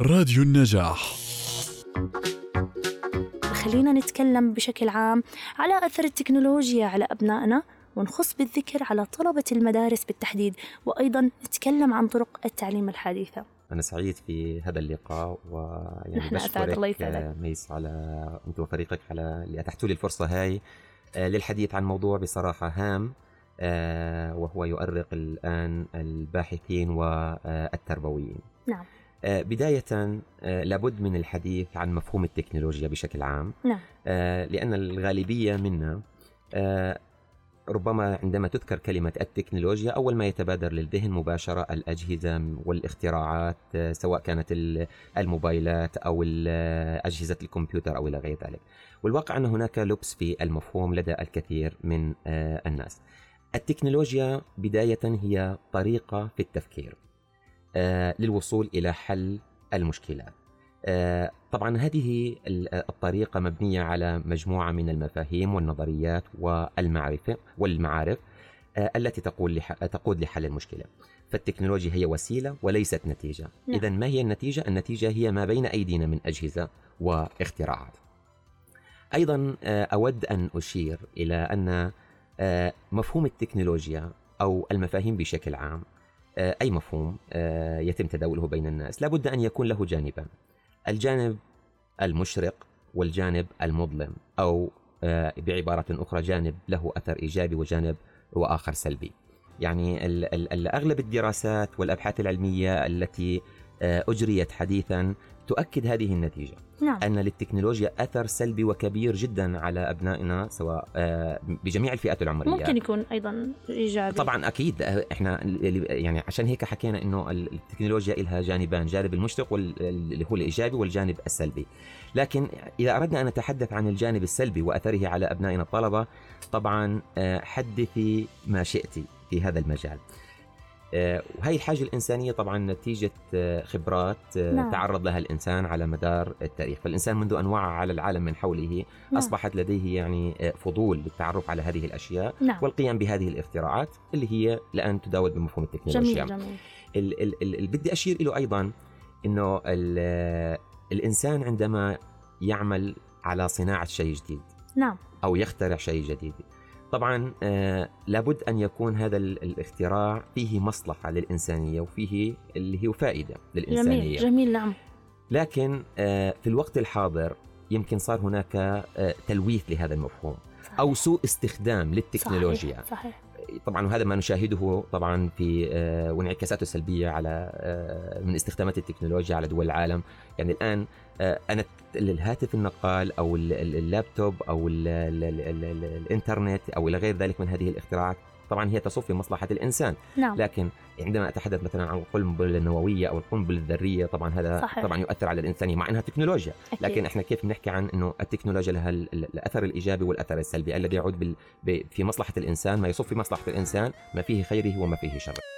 راديو النجاح. خلينا نتكلم بشكل عام على أثر التكنولوجيا على أبنائنا ونخص بالذكر على طلبة المدارس بالتحديد وأيضا نتكلم عن طرق التعليم الحديثة. أنا سعيد في هذا اللقاء ويعني نحن أسعد، الله يسعدك. ميس على أنت وفريقك على اللي أتحتوا لي الفرصة هاي. آه، للحديث عن موضوع بصراحة هام آه، وهو يؤرق الآن الباحثين والتربويين. نعم. بداية آه، لابد من الحديث عن مفهوم التكنولوجيا بشكل عام. نعم. آه، لأن الغالبية منا آه، ربما عندما تذكر كلمة التكنولوجيا أول ما يتبادر للذهن مباشرة الأجهزة والاختراعات آه، سواء كانت ال- الموبايلات أو أجهزة الكمبيوتر أو إلى غير ذلك. والواقع أن هناك لبس في المفهوم لدى الكثير من آه، الناس. التكنولوجيا بداية هي طريقة في التفكير. آه، للوصول إلى حل المشكلات آه، طبعا هذه ال- الطريقة مبنية على مجموعة من المفاهيم والنظريات والمعرفة والمعارف آه، التي تقول لح... تقود لحل المشكلة فالتكنولوجيا هي وسيلة وليست نتيجة نعم. إذا ما هي النتيجة؟ النتيجة هي ما بين أيدينا من أجهزة واختراعات أيضا آه، أود أن أشير إلى أن آه، مفهوم التكنولوجيا أو المفاهيم بشكل عام آه، أي مفهوم آه، يتم تداوله بين الناس. لابد أن يكون له جانبان الجانب المشرق والجانب المظلم أو آه، بعبارة أخرى جانب له أثر إيجابي وجانب وآخر سلبي. يعني أغلب الدراسات والأبحاث العلمية التي آه، أجريت حديثا تؤكد هذه النتيجة. نعم. أن للتكنولوجيا أثر سلبي وكبير جدا على أبنائنا سواء آه، بجميع الفئات العمرية. ممكن يكون أيضا إيجابي. طبعا أكيد آه، إحنا اللي- يعني عشان هيك حكينا إنه التكنولوجيا لها جانبان جانب المشرق اللي هو الإيجابي والجانب السلبي. لكن إذا أردنا أن نتحدث عن الجانب السلبي وأثره على أبنائنا الطلبة طبعا آه، حدثي ما شئت في هذا المجال. وهي الحاجة الإنسانية طبعا نتيجة آه، خبرات آه، نعم. تعرض لها الإنسان على مدار التاريخ. فالإنسان منذ أن وعى على العالم من حوله نعم. أصبحت لديه يعني آه، فضول للتعرف على هذه الأشياء نعم. والقيام بهذه الاختراعات اللي هي الان تداول بمفهوم التكنولوجيا. جميل جميل. ال- ال- ال- اللي بدي أشير له أيضا إنه ال- الإنسان عندما يعمل على صناعة شيء جديد نعم. أو يخترع شيء جديد طبعا آه لابد أن يكون هذا ال- الاختراع فيه مصلحة للإنسانية وفيه اللي هي فائدة جميل للانسانيه جميل نعم لكن آه في الوقت الحاضر يمكن صار هناك آه تلويث لهذا المفهوم صحيح. أو سوء استخدام للتكنولوجيا صحيح, صحيح. طبعا وهذا ما نشاهده طبعا في آه، وانعكاساته السلبية على آه، من استخدامات التكنولوجيا على دول العالم. يعني الآن آه، أنا الهاتف النقال أو ال- ال- اللابتوب أو ال ال ال ال ال الإنترنت أو إلى غير ذلك من هذه الاختراعات طبعا هي تصف في مصلحة الإنسان نعم. لكن عندما أتحدث مثلا عن القنبلة النووية أو القنبلة الذرية طبعا هذا صحيح. طبعا يؤثر على الإنسانية مع أنها تكنولوجيا أكيد. لكن إحنا كيف بنحكي عن أنه التكنولوجيا لها الأثر الإيجابي والأثر السلبي الذي يعود بال... ب... في مصلحة الإنسان ما يصف في مصلحة الإنسان ما فيه خيره وما فيه شره